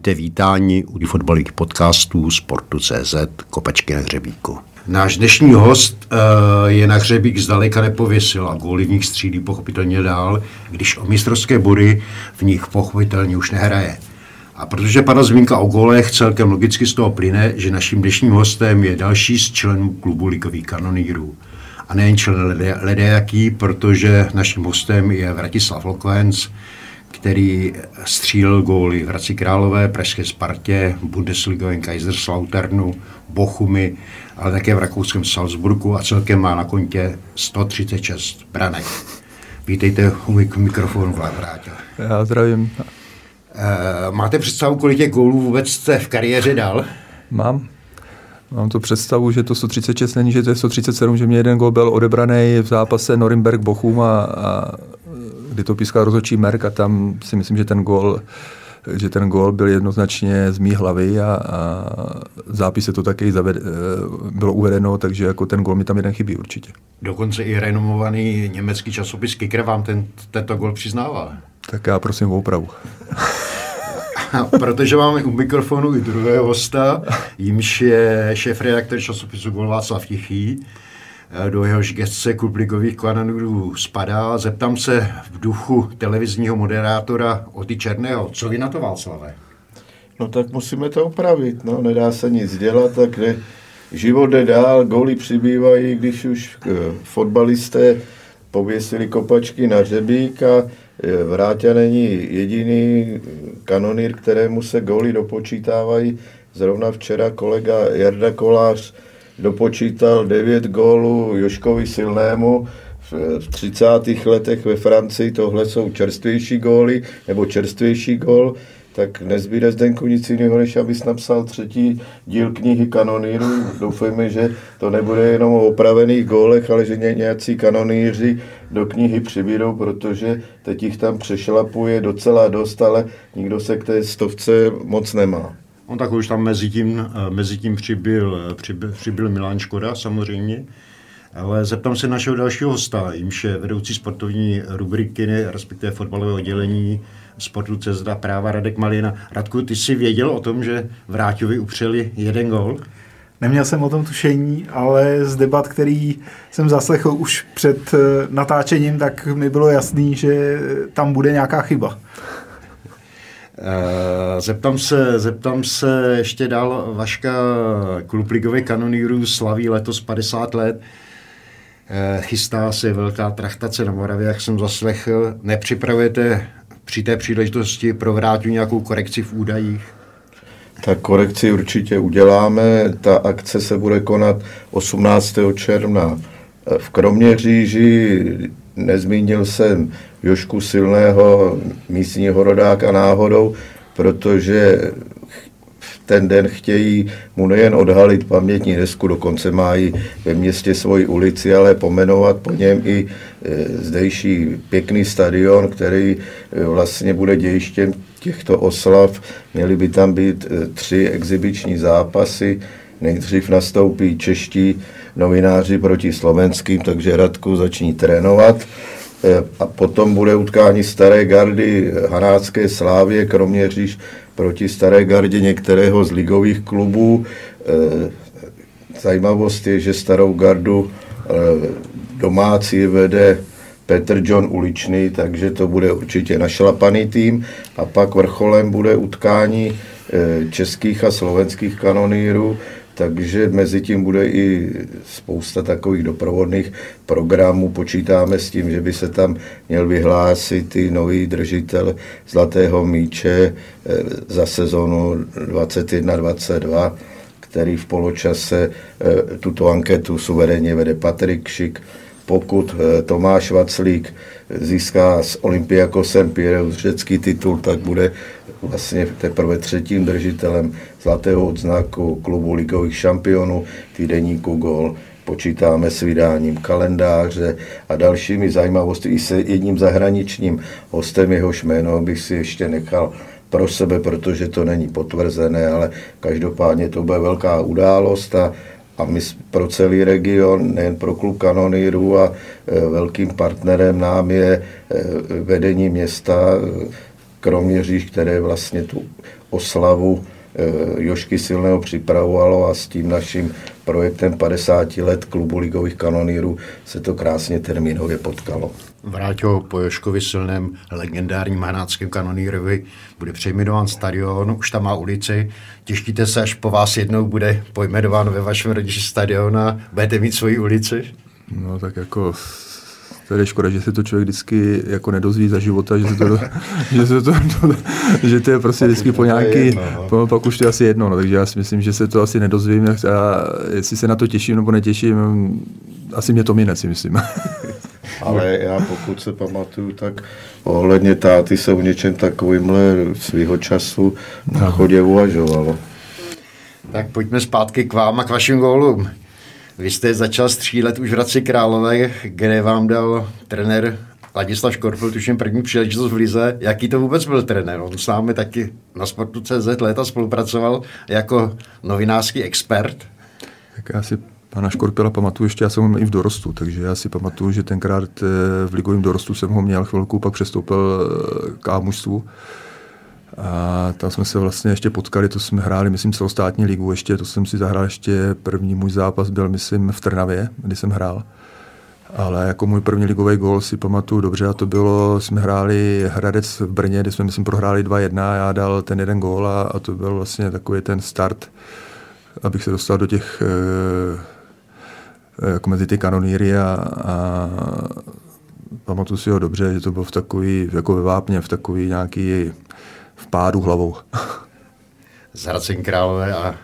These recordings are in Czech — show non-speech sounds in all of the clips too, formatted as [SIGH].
Buďte vítáni u fotbalových podcastů Sportu.cz Kopečky na hřebíku. Náš dnešní host uh, je na hřebík zdaleka nepověsil a góly v nich střílí pochopitelně dál, když o mistrovské body v nich pochopitelně už nehraje. A protože padla zmínka o gólech, celkem logicky z toho plyne, že naším dnešním hostem je další z členů klubu ligových kanonýrů. A nejen člen ledejaký, protože naším hostem je Vratislav Lokvenc, který střílel góly v Hradci Králové, Pražské Spartě, Bundesligovém Kaiserslauternu, Bochumy, ale také v rakouském Salzburgu a celkem má na kontě 136 branek. Vítejte u mikrofonu, Vlad Vrátil. Já zdravím. E, máte představu, kolik těch gólů vůbec jste v kariéře dal? Mám. Mám tu představu, že to 136 není, že to je 137, že mě jeden gól byl odebraný v zápase Norimberg Bochum a, a kdy to pískal rozhodčí Merk a tam si myslím, že ten gól že ten gól byl jednoznačně z mý hlavy a, a v zápise to taky zaved, eh, bylo uvedeno, takže jako ten gól mi tam jeden chybí určitě. Dokonce i renomovaný německý časopis Kicker vám ten, tento gól přiznával. Tak já prosím o opravu. [LAUGHS] Protože máme u mikrofonu i druhého hosta, jimž je šéf-redaktor časopisu Gol Václav Tichý, do jehož gestce kuplikových kanonů spadá. Zeptám se v duchu televizního moderátora Oty Černého. Co vy na to, Václave? No tak musíme to opravit, no, nedá se nic dělat, tak ne, život jde dál, góly přibývají, když už eh, fotbalisté pověsili kopačky na řebík a eh, Vráťa není jediný kanonýr, kterému se góly dopočítávají. Zrovna včera kolega Jarda Kolář dopočítal 9 gólů Joškovi Silnému v 30. letech ve Francii. Tohle jsou čerstvější góly, nebo čerstvější gól tak nezbyde Zdenku nic jiného, než abys napsal třetí díl knihy kanonýrů. Doufejme, že to nebude jenom o opravených gólech, ale že nějací kanonýři do knihy přibídou, protože teď jich tam přešlapuje docela dost, ale nikdo se k té stovce moc nemá. On tak už tam mezi tím, eh, mezi tím přibyl, eh, přibyl, přibyl Milan Škoda samozřejmě, ale zeptám se našeho dalšího hosta, jimž je vedoucí sportovní rubriky, respektive fotbalového oddělení sportu Cezda práva Radek Malina. Radku, ty jsi věděl o tom, že Vráťovi upřeli jeden gol? Neměl jsem o tom tušení, ale z debat, který jsem zaslechl už před eh, natáčením, tak mi bylo jasný, že tam bude nějaká chyba. Eh, zeptám se, zeptám se ještě dál, Vaška klub ligových kanonýrů slaví letos 50 let. Eh, chystá se velká trachtace na Moravě, jak jsem zaslechl. Nepřipravujete při té příležitosti pro vrátu nějakou korekci v údajích? Tak korekci určitě uděláme. Ta akce se bude konat 18. června v Kroměříži. Nezmínil jsem Jošku Silného, místního rodáka náhodou, protože ten den chtějí mu nejen odhalit pamětní desku, dokonce mají ve městě svoji ulici, ale pomenovat po něm i e, zdejší pěkný stadion, který e, vlastně bude dějištěm těchto oslav. Měly by tam být e, tři exibiční zápasy. Nejdřív nastoupí čeští novináři proti slovenským, takže Radku zační trénovat. Eh, a potom bude utkání Staré gardy Hanácké Slávě, Kroměříž proti Staré gardě některého z ligových klubů. Eh, zajímavost je, že Starou gardu eh, domácí vede Petr John Uličný, takže to bude určitě našlapaný tým. A pak vrcholem bude utkání českých a slovenských kanonýrů takže mezi tím bude i spousta takových doprovodných programů. Počítáme s tím, že by se tam měl vyhlásit i nový držitel Zlatého míče eh, za sezonu 21-22, který v poločase eh, tuto anketu suverénně vede Patrik Šik. Pokud eh, Tomáš Vaclík získá s Olympiakosem Pireus řecký titul, tak bude vlastně teprve třetím držitelem zlatého odznaku klubu ligových šampionů, týdeníku Gol. Počítáme s vydáním kalendáře a dalšími zajímavosti i se jedním zahraničním hostem, jehož jméno bych si ještě nechal pro sebe, protože to není potvrzené, ale každopádně to bude velká událost a a my pro celý region, nejen pro klub kanonýrů a e, velkým partnerem nám je e, vedení města Kroměříž, které vlastně tu oslavu Eh, Jošky Silného připravovalo a s tím naším projektem 50 let klubu ligových kanonírů se to krásně termínově potkalo. Vrátil po Joškovi Silném legendárním hanáckém kanonírovi bude přejmenován stadion, už tam má ulici. Těštíte se, až po vás jednou bude pojmenován ve vašem rodiči stadion a budete mít svoji ulici? No tak jako to je škoda, že se to člověk vždycky jako nedozví za života, že, se to, [LAUGHS] že, se to, že to je prostě vždycky po nějaký, po, pak už to je asi jedno, no, takže já si myslím, že se to asi nedozvím a jestli se na to těším nebo netěším, asi mě to mine, si myslím. [LAUGHS] Ale já pokud se pamatuju, tak ohledně táty se o něčem takovýmhle svého času na chodě uvažovalo. Tak pojďme zpátky k vám a k vašim gólům. Vy jste začal střílet už v Hradci Králové, kde vám dal trenér Ladislav Škorpil, tuším první příležitost v Lize. Jaký to vůbec byl trenér? On s námi taky na Sportu CZ léta spolupracoval jako novinářský expert. Tak já si pana Škorpila pamatuju ještě, já jsem ho i v dorostu, takže já si pamatuju, že tenkrát eh, v ligovém dorostu jsem ho měl chvilku, pak přestoupil eh, k mužstvu. A tam jsme se vlastně ještě potkali, to jsme hráli, myslím, celostátní ligu ještě, to jsem si zahrál ještě, první můj zápas byl, myslím, v Trnavě, kdy jsem hrál. Ale jako můj první ligový gol si pamatuju dobře a to bylo, jsme hráli Hradec v Brně, kde jsme, myslím, prohráli 2-1 já dal ten jeden gól a, a to byl vlastně takový ten start, abych se dostal do těch, e, jako mezi ty kanonýry a, a pamatuju si ho dobře, že to bylo v takový, jako ve Vápně, v takový nějaký v pádu hlavou. [LAUGHS] Z Hradcem Králové a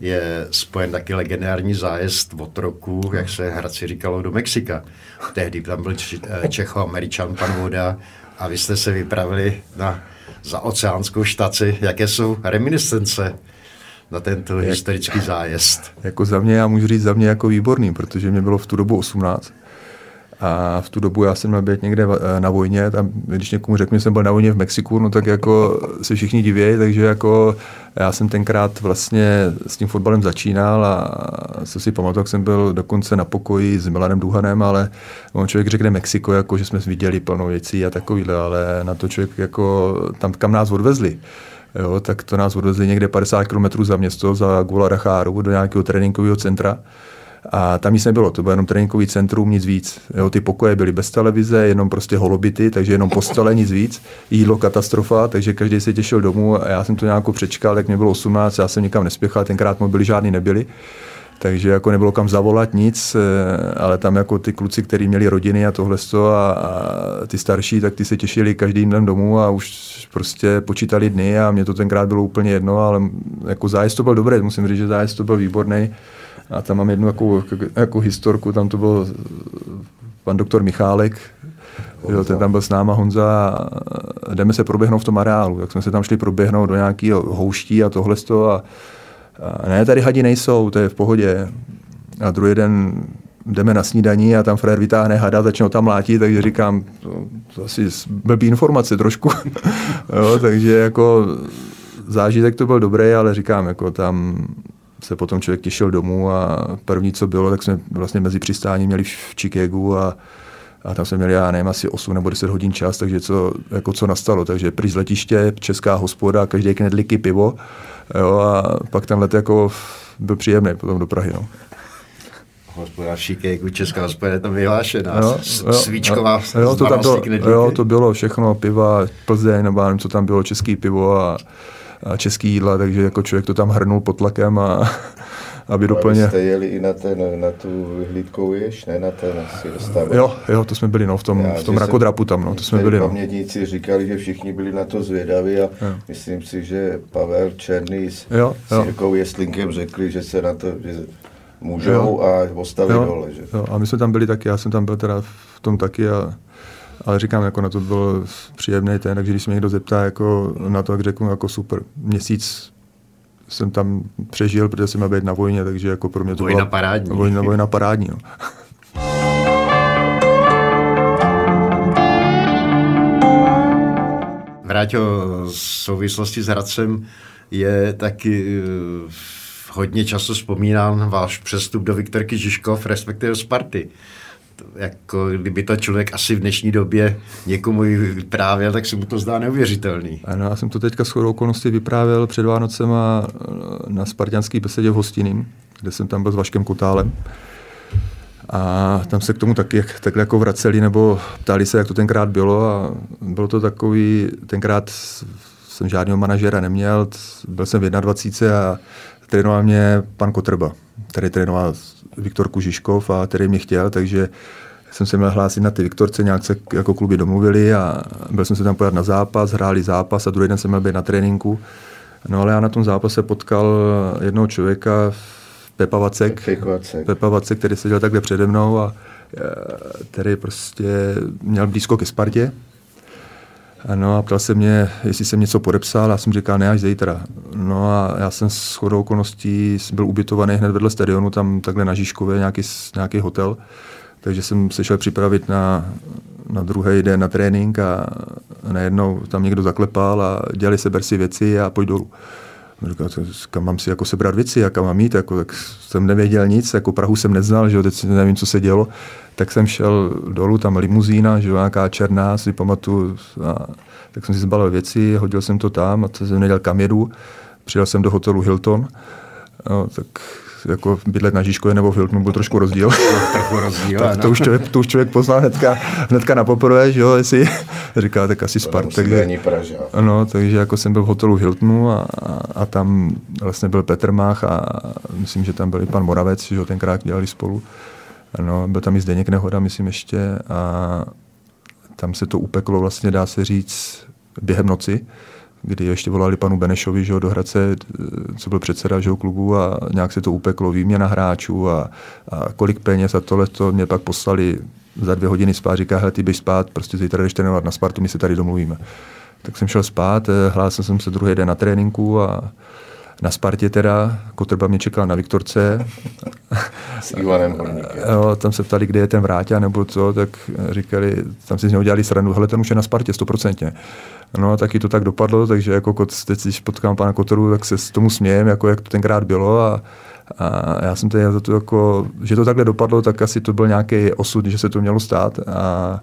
je spojen taky legendární zájezd od roku, jak se Hradci říkalo, do Mexika. Tehdy tam byl eh, Čecho-Američan pan Voda a vy jste se vypravili na za oceánskou štaci. Jaké jsou reminiscence na tento Jak, historický zájezd? Jako za mě, já můžu říct za mě jako výborný, protože mě bylo v tu dobu 18 a v tu dobu já jsem měl být někde na vojně, tam, když někomu řeknu, že jsem byl na vojně v Mexiku, no tak jako se všichni divějí, takže jako já jsem tenkrát vlastně s tím fotbalem začínal a co si pamatuju, jsem byl dokonce na pokoji s Milanem Duhanem, ale on člověk řekne Mexiko, jako že jsme viděli plnou věcí a takovýhle, ale na to člověk jako tam, kam nás odvezli, jo, tak to nás odvezli někde 50 km za město, za Guadalajaru, do nějakého tréninkového centra. A tam nic nebylo, to bylo jenom tréninkový centrum, nic víc. Jo, ty pokoje byly bez televize, jenom prostě holobity, takže jenom postele, nic víc. Jídlo katastrofa, takže každý se těšil domů a já jsem to nějak přečkal, jak mě bylo 18, já jsem nikam nespěchal, tenkrát mobily žádný nebyly takže jako nebylo kam zavolat nic, eh, ale tam jako ty kluci, kteří měli rodiny a tohle a, a ty starší, tak ty se těšili každý den domů a už prostě počítali dny a mě to tenkrát bylo úplně jedno, ale jako zájezd to byl dobrý, musím říct, že zájezd to byl výborný. A tam mám jednu jako, jako historku, tam to byl pan doktor Michálek, Jo, ten tam byl s náma Honza a jdeme se proběhnout v tom areálu. Tak jsme se tam šli proběhnout do nějakého houští a tohle a, a ne, tady hadi nejsou, to je v pohodě. A druhý den jdeme na snídaní a tam Frér vytáhne hada, začne tam látit, takže říkám, to, to asi blbý informace trošku. [LAUGHS] jo, takže jako zážitek to byl dobrý, ale říkám, jako tam se potom člověk těšil domů a první, co bylo, tak jsme vlastně mezi přistání měli v Chicagu a, a tam jsme měli, já nevím, asi 8 nebo 10 hodin čas, takže co, jako co nastalo. Takže prý z letiště, česká hospoda, každý knedlíky pivo jo, a pak ten let jako byl příjemný potom do Prahy. No. Hospoda v Chicagu, česká hospoda je tam vyhlášená, jo, jo, svíčková jo, to tam bylo, jo, to bylo všechno, piva, Plzeň, nebo nevím, co tam bylo, český pivo a český jídla, takže jako člověk to tam hrnul pod tlakem a [LAUGHS] aby doplně... Jste jeli i na, ten, na tu vyhlídkovou jež, ne na ten asi dostavil. Jo, jo, to jsme byli no, v tom, Já, v tom rakodrapu tam, no, to jsme byli. No. Pamětníci říkali, že všichni byli na to zvědaví a jo. myslím si, že Pavel Černý s, jo, jo. s Jirkou Jestlinkem řekli, že se na to, že můžou jo. a jo, dole. Že? Jo, a my jsme tam byli taky, já jsem tam byl teda v tom taky a ale říkám, jako na to byl příjemný ten, takže když se mě někdo zeptá jako na to, jak řeknu, jako super. Měsíc jsem tam přežil, protože jsem měl být na vojně, takže jako pro mě to vojna byla... parádní. Vojna, vojna parádní, no. Vráťo, v souvislosti s Hradcem je taky eh, hodně často vzpomínán váš přestup do Viktorky Žižkov, respektive Sparty jako kdyby to člověk asi v dnešní době někomu vyprávěl, tak se mu to zdá neuvěřitelný. Ano, já jsem to teďka s okolností vyprávěl před Vánocema na Spartianské besedě v Hostiným, kde jsem tam byl s Vaškem Kutálem. A tam se k tomu taky jak, takhle jako vraceli, nebo ptali se, jak to tenkrát bylo a bylo to takový, tenkrát jsem žádného manažera neměl, byl jsem v 21 a trénoval mě pan Kotrba, který trénoval Viktor Kužiškov a který mě chtěl, takže jsem se měl hlásit na ty Viktorce, nějak se jako kluby domluvili a byl jsem se tam pojat na zápas, hráli zápas a druhý den jsem měl být na tréninku. No ale já na tom zápase potkal jednoho člověka, Pepa Vacek, Pepa Vacek, který seděl takhle přede mnou a e, který prostě měl blízko ke Spartě. No a ptal se mě, jestli jsem něco podepsal, já jsem říkal, ne, až zítra. No a já jsem s chodou okolností byl ubytovaný hned vedle stadionu, tam takhle na Žižkově, nějaký, nějaký hotel. Takže jsem se šel připravit na, na druhý den na trénink a najednou tam někdo zaklepal a dělali se si věci a pojď dolů. Říkal, kam mám si jako sebrat věci, jak mám mít, jako, tak jsem nevěděl nic, jako Prahu jsem neznal, že jo, teď nevím, co se dělo, tak jsem šel dolů, tam limuzína, že jo, nějaká černá, si pamatuju, a, tak jsem si zbalil věci, hodil jsem to tam a to jsem nedělal kam jedu, přijel jsem do hotelu Hilton, no, tak jako bydlet na Žižkově nebo v Hiltonu byl trošku rozdíl. trochu rozdíl, tak to, už člověk, to už člověk pozná hnedka, hnedka na poprvé, že jo, jestli říká, tak asi Spart. Takže, ano, takže jako jsem byl v hotelu Hiltonu a, a, tam vlastně byl Petr Mach a myslím, že tam byl i pan Moravec, že ho tenkrát dělali spolu. Ano, byl tam i Zdeněk Nehoda, myslím ještě, a tam se to upeklo vlastně, dá se říct, během noci kdy ještě volali panu Benešovi že do Hradce, co byl předseda že klubu a nějak se to upeklo, výměna hráčů a, a kolik peněz a tohle to mě pak poslali za dvě hodiny spát, říká, hele, ty běž spát, prostě zítra jdeš trénovat na Spartu, my se tady domluvíme. Tak jsem šel spát, hlásil jsem se druhý den na tréninku a na Spartě teda, Kotrba mě čekal na Viktorce. S Ivanem [LAUGHS] jo, tam se ptali, kde je ten Vráťa nebo co, tak říkali, tam si z něho dělali srandu, hele, ten už je na Spartě, stoprocentně. No a taky to tak dopadlo, takže jako teď, když potkám pana Kotoru, tak se s tomu smějem, jako jak to tenkrát bylo a, a já jsem tady za to jako, že to takhle dopadlo, tak asi to byl nějaký osud, že se to mělo stát a,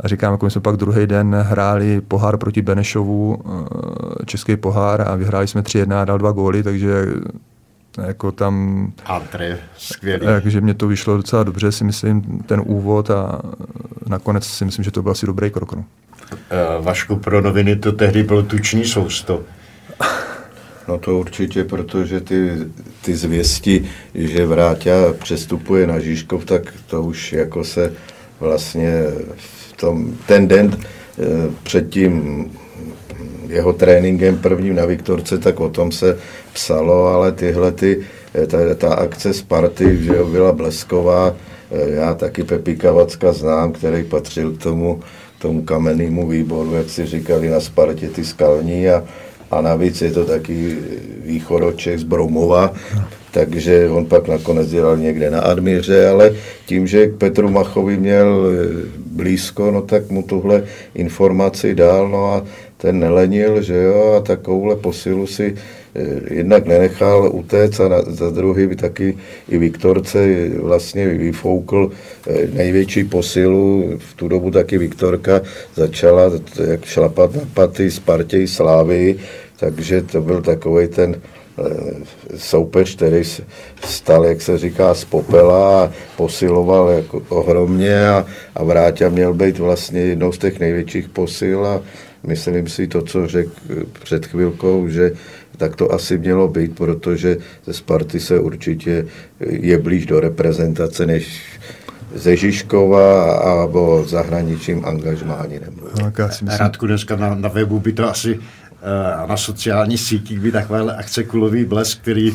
a říkám, jako my jsme pak druhý den hráli pohár proti Benešovu, eh, český pohár a vyhráli jsme 3-1 a dal dva góly, takže jako tam... Antre, skvělý. Takže mě to vyšlo docela dobře, si myslím, ten úvod a nakonec si myslím, že to byl asi dobrý krok. No. Uh, Vašku, pro noviny to tehdy bylo tuční sousto. [LAUGHS] No to určitě, protože ty, ty zvěsti, že Vráťa přestupuje na Žižkov, tak to už jako se vlastně v tom, ten den eh, před tím jeho tréninkem prvním na Viktorce, tak o tom se psalo, ale tyhle ty, eh, ta, ta akce Sparty, že jo, byla blesková, eh, já taky Pepíka Vacka znám, který patřil k tomu, tomu kamennému výboru, jak si říkali na Spartě, ty skalní a, a navíc je to taky východoček z Broumova, takže on pak nakonec dělal někde na Admíře, ale tím, že Petru Machovi měl eh, blízko, no tak mu tuhle informaci dal, no a ten nelenil, že jo, a takovouhle posilu si eh, jednak nenechal utéct a na, za druhý by taky i Viktorce vlastně vyfoukl eh, největší posilu. V tu dobu taky Viktorka začala jak šlapat na paty Spartě i Slávy, takže to byl takový ten Eh, soupeř, který stal, jak se říká, z popela a posiloval jako ohromně a, a Vráťa měl být vlastně jednou z těch největších posil a myslím si to, co řekl eh, před chvilkou, že tak to asi mělo být, protože ze Sparty se určitě je blíž do reprezentace než ze Žižkova a o zahraničním. No, Radku, dneska na, na webu by to asi na sociálních sítích by takovéhle akce Kulový blesk, který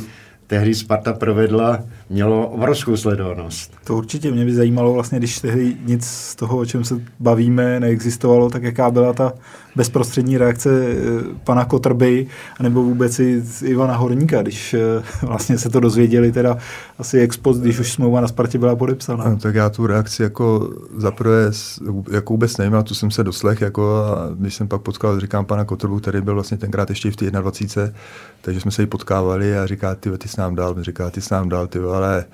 tehdy Sparta provedla, mělo obrovskou sledovanost. To určitě mě by zajímalo vlastně, když tehdy nic z toho, o čem se bavíme, neexistovalo, tak jaká byla ta bezprostřední reakce eh, pana Kotrby, nebo vůbec i Ivana Horníka, když eh, [LAUGHS] vlastně se to dozvěděli teda asi ex post, když už smlouva na Spartě byla podepsána. No, tak já tu reakci jako zaprvé jako vůbec nevím, a tu jsem se doslech, jako a když jsem pak potkal, říkám pana Kotrbu, který byl vlastně tenkrát ještě v té 21, takže jsme se i potkávali a říká, ty, ty s nám dal, mi říká, ty s nám dal, ty, ale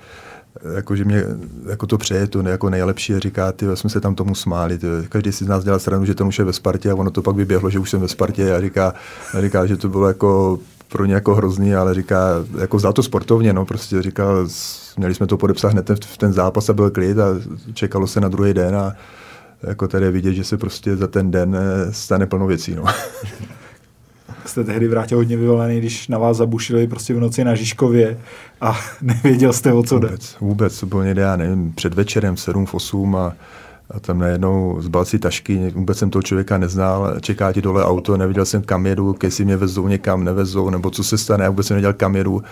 jako, že mě jako to přeje to jako nejlepší a říká, ty jsme se tam tomu smáli. Ty, každý si z nás dělal stranu, že ten už je ve Spartě a ono to pak vyběhlo, že už jsem ve Spartě a říká, a říká že to bylo jako pro ně jako hrozný, ale říká, jako vzal to sportovně, no, prostě říkal, měli jsme to podepsat hned v ten zápas a byl klid a čekalo se na druhý den a jako tady vidět, že se prostě za ten den eh, stane plno věcí, no. [LAUGHS] Jste tehdy vrátil hodně vyvolený, když na vás zabušili prostě v noci na Žižkově a [LAUGHS] nevěděl jste, o co jde. Vůbec, to bylo někde, já nevím, před večerem 7 v 8 a a tam najednou zbal si tašky, vůbec jsem toho člověka neznal, čeká ti dole auto, neviděl jsem kam jedu, si mě vezou někam, nevezou, nebo co se stane, já vůbec jsem nevěděl kam jedu.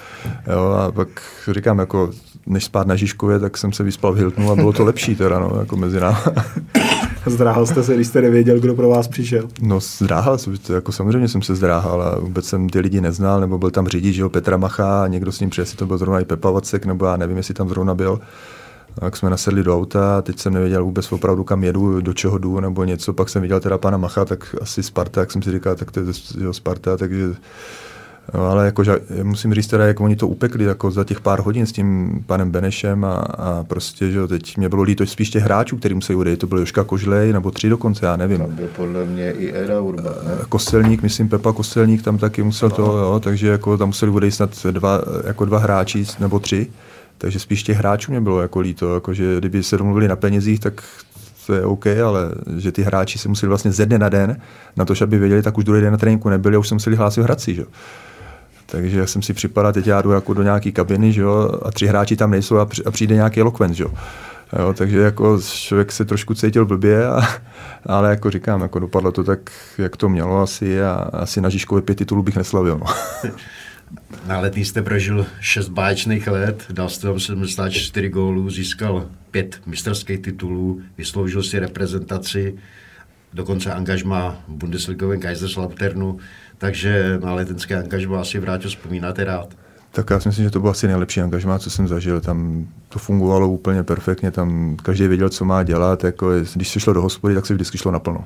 Jo, a pak říkám, jako, než spát na Žižkově, tak jsem se vyspal v Hiltonu a bylo to lepší teda, no, jako mezi námi. [LAUGHS] Zdráhal jste se, když jste nevěděl, kdo pro vás přišel? No, zdráhal jsem, jako samozřejmě jsem se zdráhal a vůbec jsem ty lidi neznal, nebo byl tam řidič, jo, Petra Macha a někdo s ním přijel, to byl zrovna i Pepa Vacek, nebo já nevím, jestli tam zrovna byl. Tak jsme nasedli do auta, teď jsem nevěděl vůbec opravdu, kam jedu, do čeho jdu nebo něco. Pak jsem viděl teda pana Macha, tak asi Sparta, jak jsem si říkal, tak to je jo, Sparta, takže ale jako, že musím říct teda, jak oni to upekli jako za těch pár hodin s tím panem Benešem a, a prostě, že teď mě bylo líto spíš těch hráčů, kterým se odejít. To byl Joška Kožlej nebo tři dokonce, já nevím. Tam byl podle mě i Era Urban. Ne? Kostelník, myslím Pepa Kostelník tam taky musel no. to, jo, takže jako tam museli odejít snad dva, jako dva hráči nebo tři. Takže spíš těch hráčů mě bylo jako líto, jako že kdyby se domluvili na penězích, tak to je OK, ale že ty hráči se museli vlastně ze dne na den, na to, aby věděli, tak už druhý den na tréninku nebyli a už se museli hlásit v Hradci. Že? Takže jsem si připadal, teď já jdu jako do nějaké kabiny že jo, a tři hráči tam nejsou a, přijde nějaký elokvent. Že jo. Jo, takže jako člověk se trošku cítil blbě, a, ale jako říkám, jako dopadlo to tak, jak to mělo asi a asi na Žižkově pět titulů bych neslavil. No. [LAUGHS] Na letní jste prožil šest báječných let, dal jste tam 74 gólů, získal pět mistrských titulů, vysloužil si reprezentaci, dokonce angažma v Bundesligovém Kaiserslauternu, takže na letenské angažma asi vrátil vzpomínáte rád. Tak já si myslím, že to bylo asi nejlepší angažmá, co jsem zažil. Tam to fungovalo úplně perfektně, tam každý věděl, co má dělat. Jako, když se šlo do hospody, tak se vždycky šlo naplno.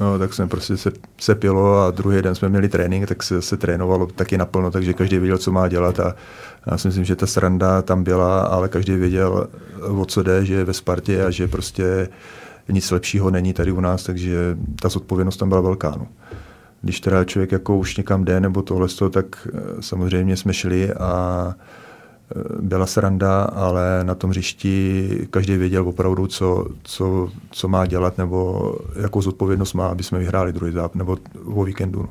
No, tak jsme prostě se, se pilo a druhý den jsme měli trénink, tak se, se trénovalo taky naplno, takže každý věděl, co má dělat a já si myslím, že ta sranda tam byla, ale každý věděl, o co jde, že je ve Spartě a že prostě nic lepšího není tady u nás, takže ta zodpovědnost tam byla velká. No. Když teda člověk jako už někam jde nebo tohle, tak eh, samozřejmě jsme šli a Eh, byla sranda, ale na tom hřišti každý věděl opravdu, co, co, co má dělat nebo jakou zodpovědnost má, aby jsme vyhráli druhý zápas nebo o víkendu. No.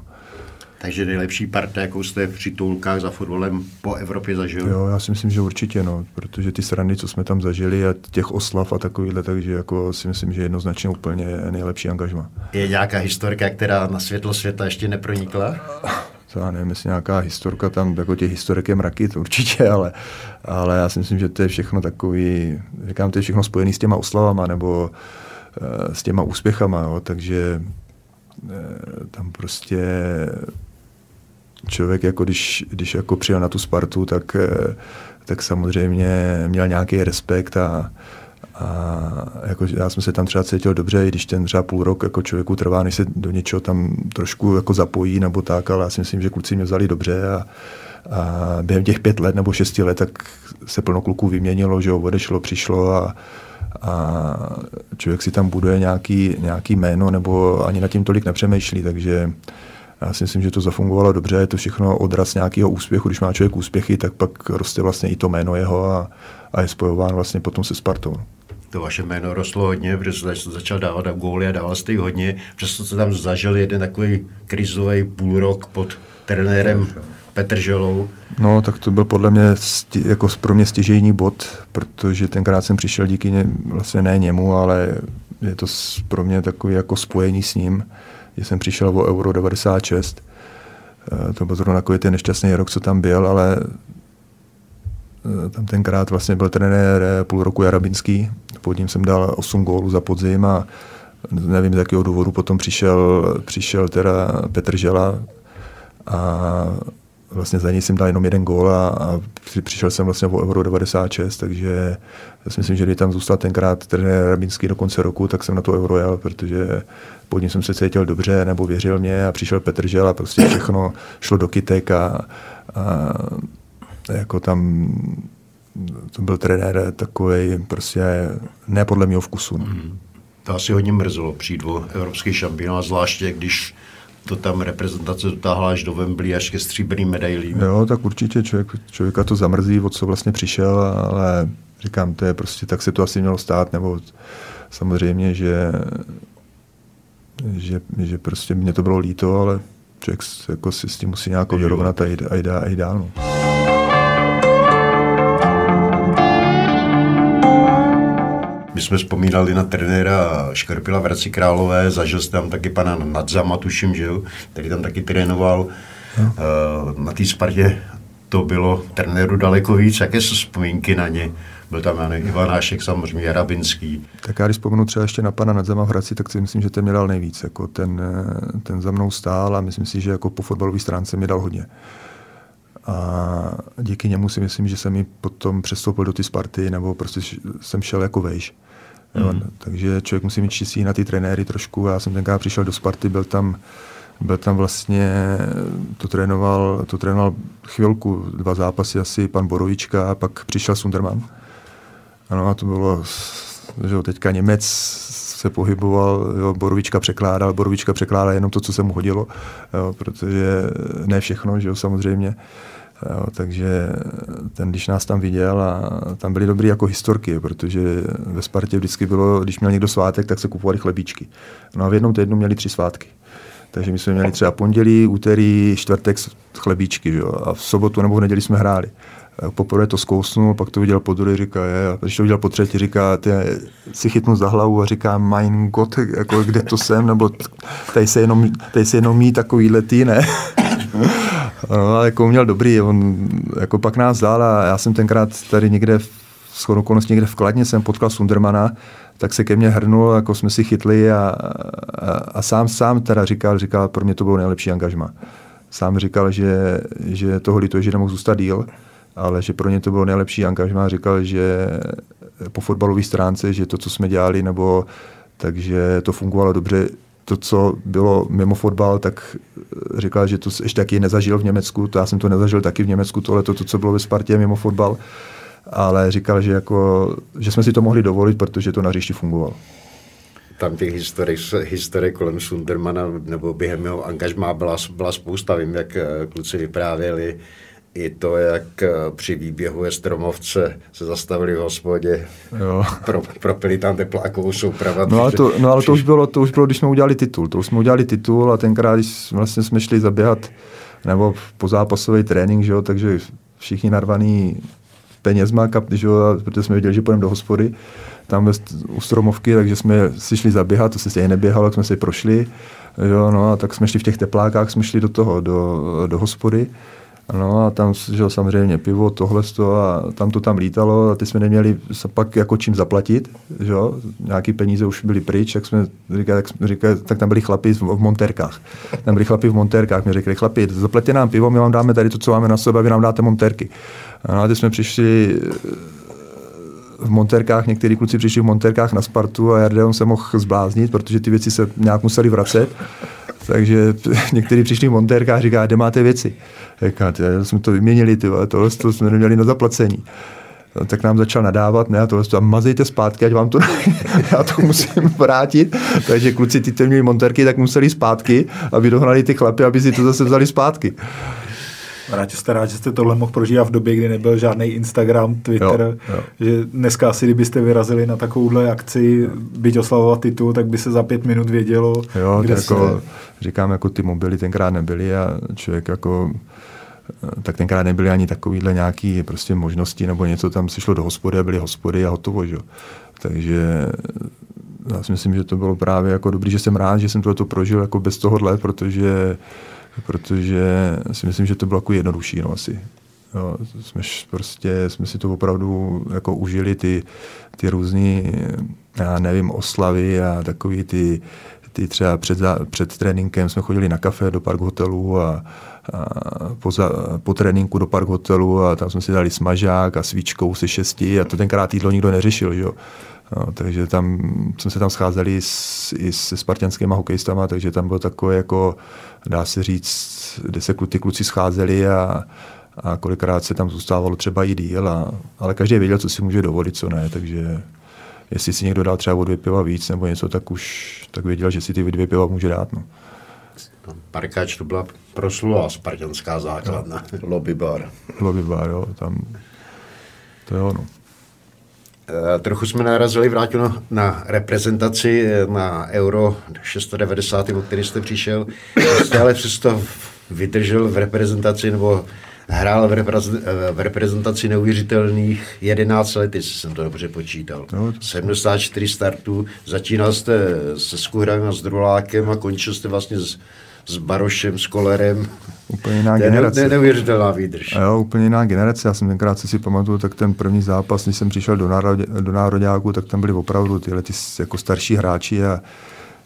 Takže nejlepší parta, jakou jste při toulkách za fotbalem po Evropě zažil? Jo, já si myslím, že určitě, no, protože ty srandy, co jsme tam zažili a těch oslav a takovýhle, takže jako si myslím, že jednoznačně úplně nejlepší angažma. Je nějaká historka, která na světlo světa ještě nepronikla? [LAUGHS] to já nevím, jestli nějaká historka tam, jako těch historek je mraky, to určitě, ale, ale já si myslím, že to je všechno takový, říkám, to je všechno spojené s těma oslavama nebo uh, s těma úspěchama, jo, takže uh, tam prostě člověk, jako když, když jako přijel na tu Spartu, tak, uh, tak samozřejmě měl nějaký respekt a, a jako, já jsem se tam třeba cítil dobře, i když ten třeba půl rok jako člověku trvá, než se do něčeho tam trošku jako zapojí nebo tak, ale já si myslím, že kluci mě vzali dobře a, a během těch pět let nebo šesti let tak se plno kluků vyměnilo, že odešlo, přišlo a, a člověk si tam buduje nějaký, nějaký jméno nebo ani nad tím tolik nepřemýšlí, takže já si myslím, že to zafungovalo dobře, je to všechno odraz nějakého úspěchu. Když má člověk úspěchy, tak pak roste vlastně i to jméno jeho a, a je spojován vlastně potom se Spartou to vaše jméno rostlo hodně, protože jste začal dávat góly a dával jste jich hodně, přesto jste tam zažil jeden takový krizový půlrok pod trenérem Želou. No, tak to byl podle mě sti, jako pro mě stěžejní bod, protože tenkrát jsem přišel díky ně, vlastně ne němu, ale je to pro mě takový jako spojení s ním, že jsem přišel o Euro 96. Eh, to byl zrovna takový ten nešťastný rok, co tam byl, ale Eh, tam tenkrát vlastně byl trenér eh, půl roku Jarabinský, pod ním jsem dal 8 gólů za podzim a nevím z jakého důvodu potom přišel, přišel teda Petr Žela a vlastně za něj jsem dal jenom jeden gól a, a přišel jsem vlastně o Euro 96, takže já si myslím, že kdyby tam zůstal tenkrát trenér Rabinský do konce roku, tak jsem na to Euro jel, protože pod ním jsem se cítil dobře nebo věřil mě a přišel Petr Žel a prostě všechno šlo do kytek a, a jako tam to byl trenér takový prostě ne podle mého vkusu. No. Mm. To asi hodně mrzelo přijít do evropských šampionát, zvláště když to tam reprezentace dotáhla až do Wembley, až ke stříbrným medailím. Jo, tak určitě člověk, člověka to zamrzí, od co vlastně přišel, ale říkám, to je prostě, tak se to asi mělo stát, nebo samozřejmě, že, že, že prostě mě to bylo líto, ale člověk jako si s tím musí nějak vyrovnat a jít, a jít, a jít dál. No. My jsme vzpomínali na trenéra Škrpila v Hradci Králové, zažil jsem tam taky pana Nadzama, tuším, že jo, který tam taky trénoval. No. Uh, na té Spartě to bylo trenéru daleko víc. Jaké jsou vzpomínky na ně? Byl tam Jan Ivanášek, samozřejmě Rabinský. Tak já když vzpomenu třeba ještě na pana Nadzama v Hradci, tak si myslím, že ten mi dal nejvíc. Jako ten, eh, ten za mnou stál a myslím si, že jako po fotbalové stránce mi dal hodně. A díky němu si myslím, že jsem mi potom přestoupil do ty Sparty, nebo prostě jsem šel jako vejš. Mm. takže člověk musí mít čistý na ty trenéry trošku. Já jsem tenkrát přišel do Sparty, byl tam, byl tam vlastně, to trénoval, to trénoval chvilku, dva zápasy asi pan Borovička a pak přišel Sunderman. Ano, a to bylo, že jo, teďka Němec se pohyboval, jo, Borovička překládal, Borovička překládal jenom to, co se mu hodilo, jo, protože ne všechno, že jo, samozřejmě. Jo, takže ten, když nás tam viděl, a tam byly dobré jako historky, protože ve Spartě vždycky bylo, když měl někdo svátek, tak se kupovali chlebíčky. No a v jednom týdnu měli tři svátky. Takže my jsme měli třeba pondělí, úterý, čtvrtek chlebíčky, jo? a v sobotu nebo v neděli jsme hráli. Poprvé to zkousnul, pak to viděl po druhé, říká, je, a když to viděl po třetí, říká, ty si chytnu za hlavu a říká, mein Gott, jako kde to jsem, nebo tady se jenom, tady se jenom mý takový letý, ne? [LAUGHS] no, jako měl dobrý, on jako pak nás dál a já jsem tenkrát tady někde, s okolností někde v Kladně jsem potkal Sundermana, tak se ke mně hrnul, jako jsme si chytli a, a, a sám, sám teda říkal, říkal, pro mě to bylo nejlepší angažma. Sám říkal, že, že toho lituje, že nemohl zůstat díl, ale že pro ně to bylo nejlepší angažma. Říkal, že po fotbalové stránce, že to, co jsme dělali, nebo takže to fungovalo dobře. To, co bylo mimo fotbal, tak říkal, že to ještě taky nezažil v Německu. To já jsem to nezažil taky v Německu, tohle to, to co bylo ve Spartě mimo fotbal. Ale říkal, že, jako, že jsme si to mohli dovolit, protože to na hřišti fungovalo tam těch historik, historik kolem Sundermana nebo během jeho angažmá byla, byla spousta. Vím, jak eh, kluci vyprávěli i to, jak eh, při výběhu je stromovce se zastavili v hospodě, jo. Pro, propili tam teplákovou soupravu. No, ale, to, no ale to, už bylo, to už bylo, když jsme udělali titul. To už jsme udělali titul a tenkrát, když vlastně jsme šli zaběhat nebo po zápasový trénink, že jo, takže všichni narvaný penězma, kap, že jo, protože jsme věděli, že půjdeme do hospody, tam ve, u stromovky, takže jsme si šli zaběhat, to se stejně neběhalo, tak jsme si prošli, jo, no a tak jsme šli v těch teplákách, jsme šli do toho, do, do hospody No a tam že samozřejmě pivo, tohle a tam to tam lítalo a ty jsme neměli pak jako čím zaplatit, že jo? nějaký peníze už byly pryč, jak jsme říkali, tak, říkali, tak tam byli chlapi v, montérkách. Tam byli chlapi v montérkách, mi řekli, chlapi, zaplaťte nám pivo, my vám dáme tady to, co máme na a vy nám dáte montérky. No a ty jsme přišli v montérkách, někteří kluci přišli v montérkách na Spartu a Jardeon se mohl zbláznit, protože ty věci se nějak museli vracet. Takže [LAUGHS] někteří přišli v montérkách a říká, kde máte věci. Říká, jsme to vyměnili, ty, tohle to jsme neměli na zaplacení. No, tak nám začal nadávat, ne, a tohle a mazejte zpátky, ať vám to, [LAUGHS] já to musím vrátit. Takže kluci, ty měli montérky, tak museli zpátky, aby dohnali ty chlapy, aby si to zase vzali zpátky. Rád jste rád, že jste tohle mohl prožívat v době, kdy nebyl žádný Instagram, Twitter, jo, jo. že dneska asi, kdybyste vyrazili na takovouhle akci, byť oslavovat titul, tak by se za pět minut vědělo, jo, kde jako, se... Říkám, jako ty mobily tenkrát nebyly a člověk jako tak tenkrát nebyly ani takovýhle nějaký prostě možnosti nebo něco, tam si šlo do hospody a byly hospody a hotovo, že? Takže já si myslím, že to bylo právě jako dobrý, že jsem rád, že jsem to prožil jako bez tohohle, protože protože si myslím, že to bylo jako jednodušší, no asi. Jo, jsme prostě, jsme si to opravdu jako užili ty, ty různé, já nevím, oslavy a takový ty, ty třeba před, před tréninkem jsme chodili na kafe do park hotelu a, a po, za, po tréninku do park hotelu a tam jsme si dali smažák a svíčkou se šesti a to tenkrát jídlo nikdo neřešil, jo. No, takže tam jsme se tam scházeli s, i se spartianskými hokejistama, takže tam bylo takové jako, dá se říct, kde se ty kluci scházeli a, a kolikrát se tam zůstávalo třeba i díl, a, ale každý věděl, co si může dovolit, co ne, takže jestli si někdo dal třeba o dvě piva víc nebo něco, tak už tak věděl, že si ty dvě piva může dát. No. Parkač to byla proslulá spartanská základna. No, lobby bar. Lobby bar, jo, tam to je ono. Eh, trochu jsme narazili, vrátil na, na reprezentaci eh, na Euro 690, o který jste přišel. Jste ale přesto vydržel v reprezentaci nebo hrál v, reprezentaci, eh, v reprezentaci neuvěřitelných 11 let, jestli jsem to dobře počítal. No. 74 startů, začínal jste se Skuhrem a s Drulákem a končil jste vlastně s, s Barošem, s Kolerem. Úplně jiná generace. Ne, neuvěřitelná výdrž. A jo, úplně jiná generace. Já jsem tenkrát, si pamatuju, tak ten první zápas, když jsem přišel do, národě, do nároďáku, tak tam byli opravdu tyhle ty jako starší hráči a,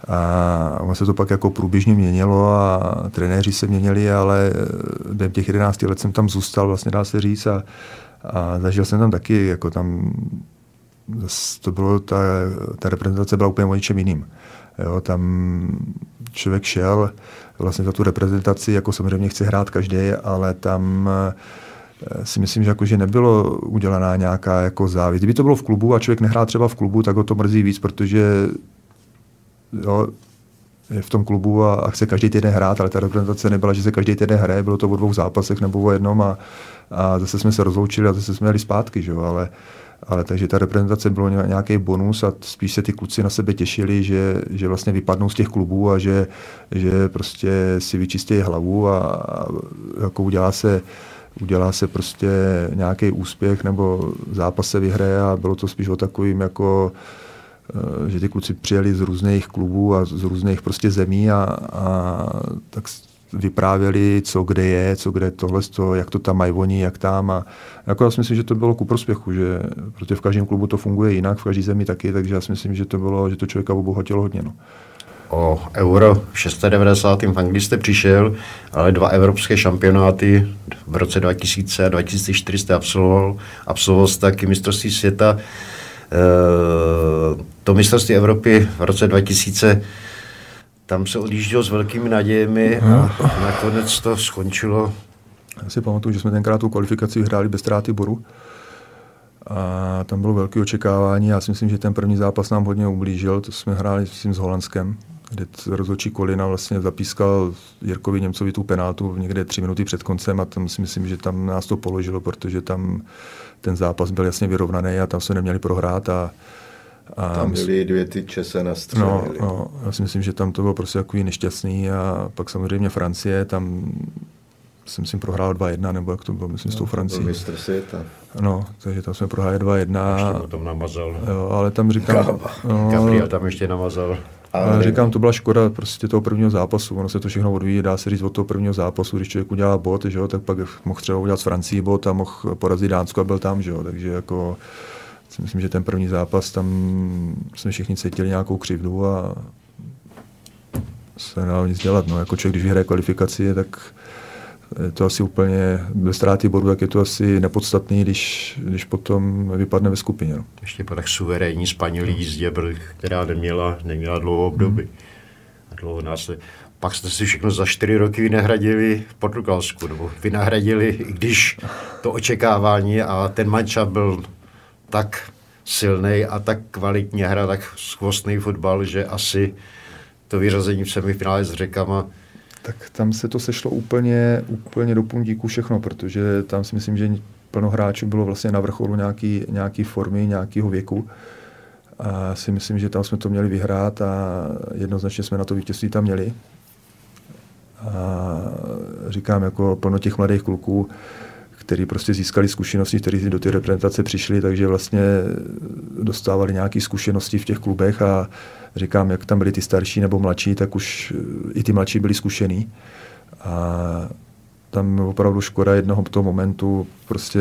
a ono se to pak jako průběžně měnilo a trenéři se měnili, ale během těch 11 let jsem tam zůstal, vlastně dá se říct, a, a zažil jsem tam taky, jako tam to bylo, ta, ta reprezentace byla úplně o něčem jiným. Jo, tam člověk šel vlastně za tu reprezentaci, jako samozřejmě chce hrát každý, ale tam eh, si myslím, že, jako, že nebylo udělaná nějaká jako závist. Kdyby to bylo v klubu a člověk nehrá třeba v klubu, tak ho to mrzí víc, protože jo, je v tom klubu a, a chce každý týden hrát, ale ta reprezentace nebyla, že se každý týden hraje, bylo to o dvou zápasech nebo o jednom a, a zase jsme se rozloučili a zase jsme jeli zpátky, že jo, ale ale takže ta reprezentace bylo nějaký bonus a spíš se ty kluci na sebe těšili, že, že vlastně vypadnou z těch klubů a že, že prostě si vyčistí hlavu a, a jako udělá se, udělá se prostě nějaký úspěch nebo zápas se vyhraje a bylo to spíš o takovým jako eh, že ty kluci přijeli z různých klubů a z různých prostě zemí a, a tak vyprávěli, co kde je, co kde tohle, to, jak to tam mají oni, jak tam. A jako já si myslím, že to bylo ku prospěchu, že protože v každém klubu to funguje jinak, v každé zemi taky, takže já si myslím, že to bylo, že to člověka obohatilo hodně. No. O euro 690. v Anglii jste přišel, ale dva evropské šampionáty v roce 2000 a 2004 jste absolvoval, absolvoval jste taky mistrovství světa. E, to mistrovství Evropy v roce 2000 tam se odjíždělo s velkými nadějemi a nakonec to skončilo. Já si pamatuju, že jsme tenkrát tu kvalifikaci hráli bez ztráty boru. A tam bylo velké očekávání. Já si myslím, že ten první zápas nám hodně ublížil. To jsme hráli s Holandskem, kde rozhodčí Kolina vlastně zapískal Jirkovi Němcovi tu penaltu někde tři minuty před koncem a tam si myslím, že tam nás to položilo, protože tam ten zápas byl jasně vyrovnaný a tam se neměli prohrát a a tam byly dvě ty Čese na no, no, já si myslím, že tam to bylo prostě takový nešťastný a pak samozřejmě Francie, tam jsem si prohrál 2-1, nebo jak to bylo, myslím, no, s tou Francií. mistr světa. No, takže tam jsme prohráli 2-1. Ještě tam namazal. Jo, ale tam říkám... No, Gabriel tam ještě namazal. Ale říkám, to byla škoda prostě toho prvního zápasu. Ono se to všechno odvíjí, dá se říct od toho prvního zápasu, když člověk udělá bod, že jo, tak pak mohl třeba udělat s Francií bod a mohl porazit Dánsko a byl tam, že jo, takže jako si myslím, že ten první zápas, tam jsme všichni cítili nějakou křivdu a se nedalo nic dělat. No, jako člověk, když vyhraje kvalifikaci, tak je to asi úplně bez ztráty bodu, tak je to asi nepodstatný, když, když potom vypadne ve skupině. No. Ještě po tak suverénní spanělí jízdě, která neměla, neměla dlouho období. Hmm. A dlouho nás pak jste si všechno za čtyři roky vynahradili v Portugalsku, nebo vynahradili, i když to očekávání a ten manča byl tak silný a tak kvalitně hra, tak skvostný fotbal, že asi to vyřazení v semifinále s řekama tak tam se to sešlo úplně, úplně do puntíku všechno, protože tam si myslím, že plno hráčů bylo vlastně na vrcholu nějaký, nějaký formy, nějakého věku. A si myslím, že tam jsme to měli vyhrát a jednoznačně jsme na to vítězství tam měli. A říkám, jako plno těch mladých kluků, který prostě získali zkušenosti, kteří do té reprezentace přišli, takže vlastně dostávali nějaké zkušenosti v těch klubech a říkám, jak tam byli ty starší nebo mladší, tak už eh, i ty mladší byli zkušený. A tam opravdu škoda jednoho toho momentu prostě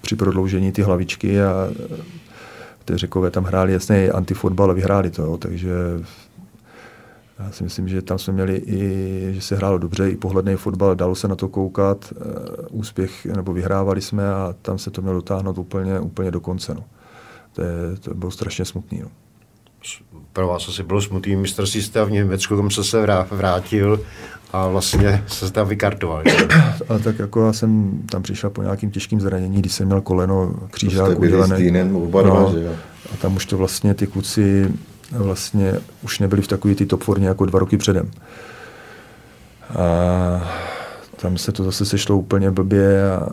při prodloužení ty hlavičky a ty řekové tam hráli jasný antifotbal a vyhráli to, takže já si myslím, že tam jsme měli i, že se hrálo dobře, i pohledný fotbal, dalo se na to koukat, eh, úspěch, nebo vyhrávali jsme a tam se to mělo dotáhnout úplně, úplně do konce. No. To, je, to bylo strašně smutný. No. pro vás asi bylo smutný mistrovství jste v Německu, kam se se vrátil a vlastně se tam vykartoval. A tak jako já jsem tam přišel po nějakým těžkým zranění, když jsem měl koleno křížák udělané. No, a tam už to vlastně ty kluci vlastně už nebyli v takové ty top formě jako dva roky předem. A tam se to zase sešlo úplně blbě a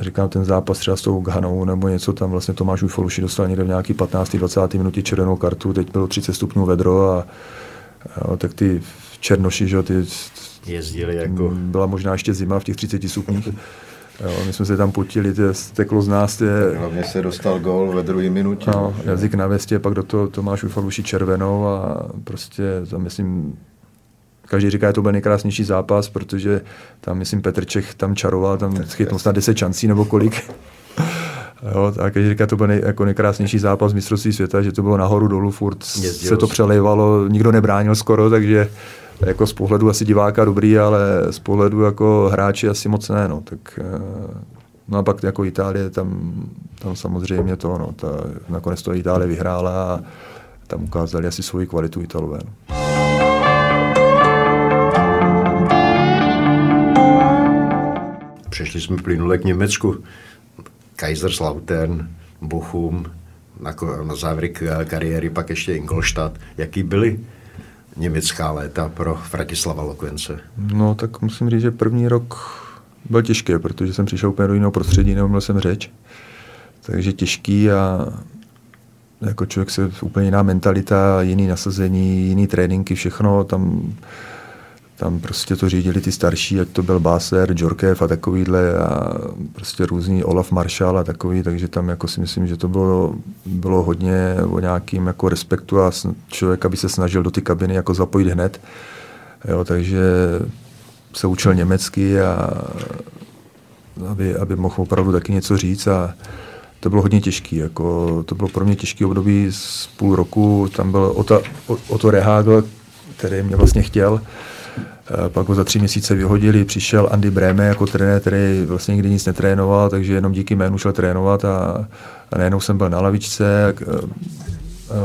říkám, ten zápas třeba s tou Ghanou nebo něco tam vlastně Tomáš Ufoluši dostal někde v nějaký 15. 20. minutě červenou kartu, teď bylo 30 stupňů vedro a, a tak ty Černoši, že ty jezdili jako... Byla možná ještě zima v těch 30 stupních. Jo, my jsme se tam potili, to teklo z nás. Je... Hlavně se dostal gol ve druhé minutě. No, jazyk na vestě, pak do toho Tomáš Ufaluši červenou a prostě tam myslím, každý říká, že to byl nejkrásnější zápas, protože tam, myslím, Petr Čech tam čaroval, tam chytnul snad 10 šancí nebo kolik. [LAUGHS] Jo, a každý říká, to byl nej, jako nejkrásnější zápas mistrovství světa, že to bylo nahoru dolů, furt Jezdil se to přelejvalo, nikdo nebránil skoro, takže jako z pohledu asi diváka dobrý, ale z pohledu jako hráči asi moc ne, no, tak eh, no a pak jako Itálie, tam, tam samozřejmě to, no, ta, nakonec to Itálie vyhrála a tam ukázali asi svoji kvalitu Italové. No. Přešli jsme plynule k Německu. Kaiserslautern, Bochum, na, na závěr kariéry pak ještě Ingolstadt. Jaký byly německá léta pro Fratislava Lokvence? No tak musím říct, že první rok byl těžký, protože jsem přišel úplně do jiného prostředí, neuměl jsem řeč. Takže těžký a jako člověk se úplně jiná mentalita, jiný nasazení, jiný tréninky, všechno tam tam prostě to řídili ty starší, ať to byl Basser, Djorkev a takovýhle a prostě různý Olaf Marshall a takový, takže tam jako si myslím, že to bylo, bylo hodně o nějakým jako respektu a člověk, aby se snažil do ty kabiny jako zapojit hned. Jo, takže se učil německy a aby, aby mohl opravdu taky něco říct a to bylo hodně těžké. Jako, to bylo pro mě těžké období z půl roku. Tam byl Ota, Otto Rehagel, který mě vlastně chtěl, pak ho za tři měsíce vyhodili, přišel Andy Breme jako trenér, který vlastně nikdy nic netrénoval, takže jenom díky jménu šel trénovat a, a najednou jsem byl na lavičce, eh,